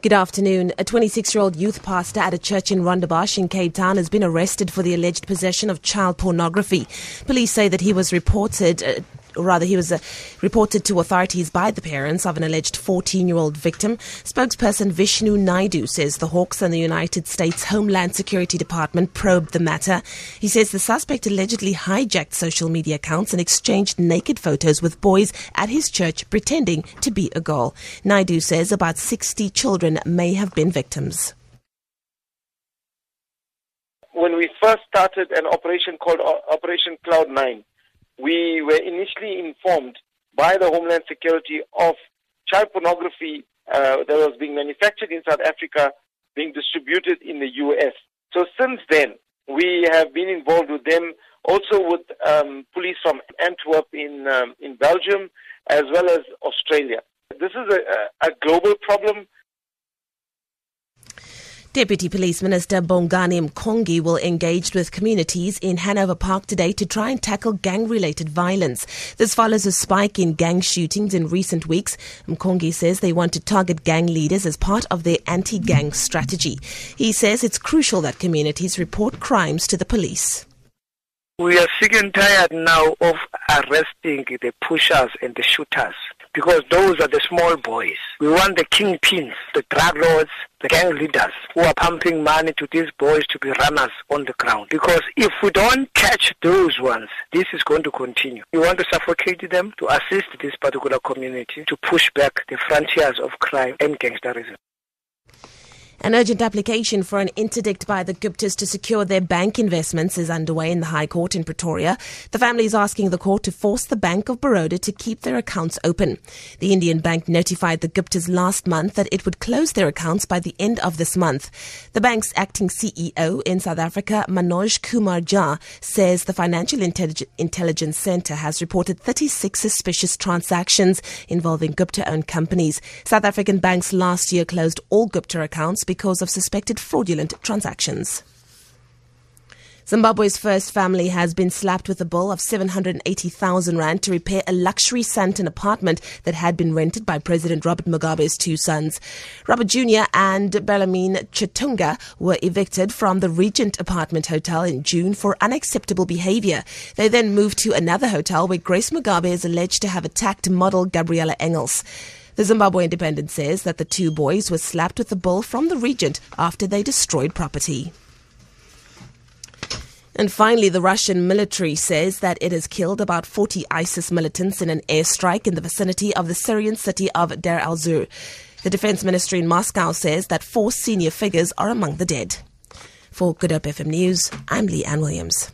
Good afternoon. A 26 year old youth pastor at a church in Rondebosch in Cape Town has been arrested for the alleged possession of child pornography. Police say that he was reported. Uh, Or rather, he was uh, reported to authorities by the parents of an alleged 14 year old victim. Spokesperson Vishnu Naidoo says the Hawks and the United States Homeland Security Department probed the matter. He says the suspect allegedly hijacked social media accounts and exchanged naked photos with boys at his church pretending to be a girl. Naidoo says about 60 children may have been victims when we first started an operation called Operation Cloud Nine, we were initially informed by the Homeland Security of child pornography uh, that was being manufactured in South Africa being distributed in the U.S. So since then, we have been involved with them, also with um, police from Antwerp in um, in Belgium, as well as Australia. This is a, a global problem. Deputy Police Minister Bongani Mkongi will engage with communities in Hanover Park today to try and tackle gang-related violence. This follows a spike in gang shootings in recent weeks. Mkongi says they want to target gang leaders as part of their anti-gang strategy. He says it's crucial that communities report crimes to the police. We are sick and tired now of arresting the pushers and the shooters because those are the small boys. We want the kingpins, the drug lords, the gang leaders who are pumping money to these boys to be runners on the ground. Because if we don't catch those ones, this is going to continue. We want to suffocate them to assist this particular community to push back the frontiers of crime and gangsterism. An urgent application for an interdict by the Guptas to secure their bank investments is underway in the High Court in Pretoria. The family is asking the court to force the Bank of Baroda to keep their accounts open. The Indian bank notified the Guptas last month that it would close their accounts by the end of this month. The bank's acting CEO in South Africa, Manoj Kumar Jha, says the Financial Intellig- Intelligence Center has reported 36 suspicious transactions involving Gupta-owned companies. South African banks last year closed all Gupta accounts because of suspected fraudulent transactions. Zimbabwe's first family has been slapped with a bill of 780,000 rand to repair a luxury Sandton apartment that had been rented by President Robert Mugabe's two sons. Robert Jr. and Bellarmine Chatunga were evicted from the Regent Apartment Hotel in June for unacceptable behavior. They then moved to another hotel where Grace Mugabe is alleged to have attacked model Gabriella Engels. The Zimbabwe Independent says that the two boys were slapped with a bill from the regent after they destroyed property. And finally, the Russian military says that it has killed about 40 ISIS militants in an airstrike in the vicinity of the Syrian city of Deir al-Zur. The defense ministry in Moscow says that four senior figures are among the dead. For Good Hope FM News, I'm Lee Ann Williams.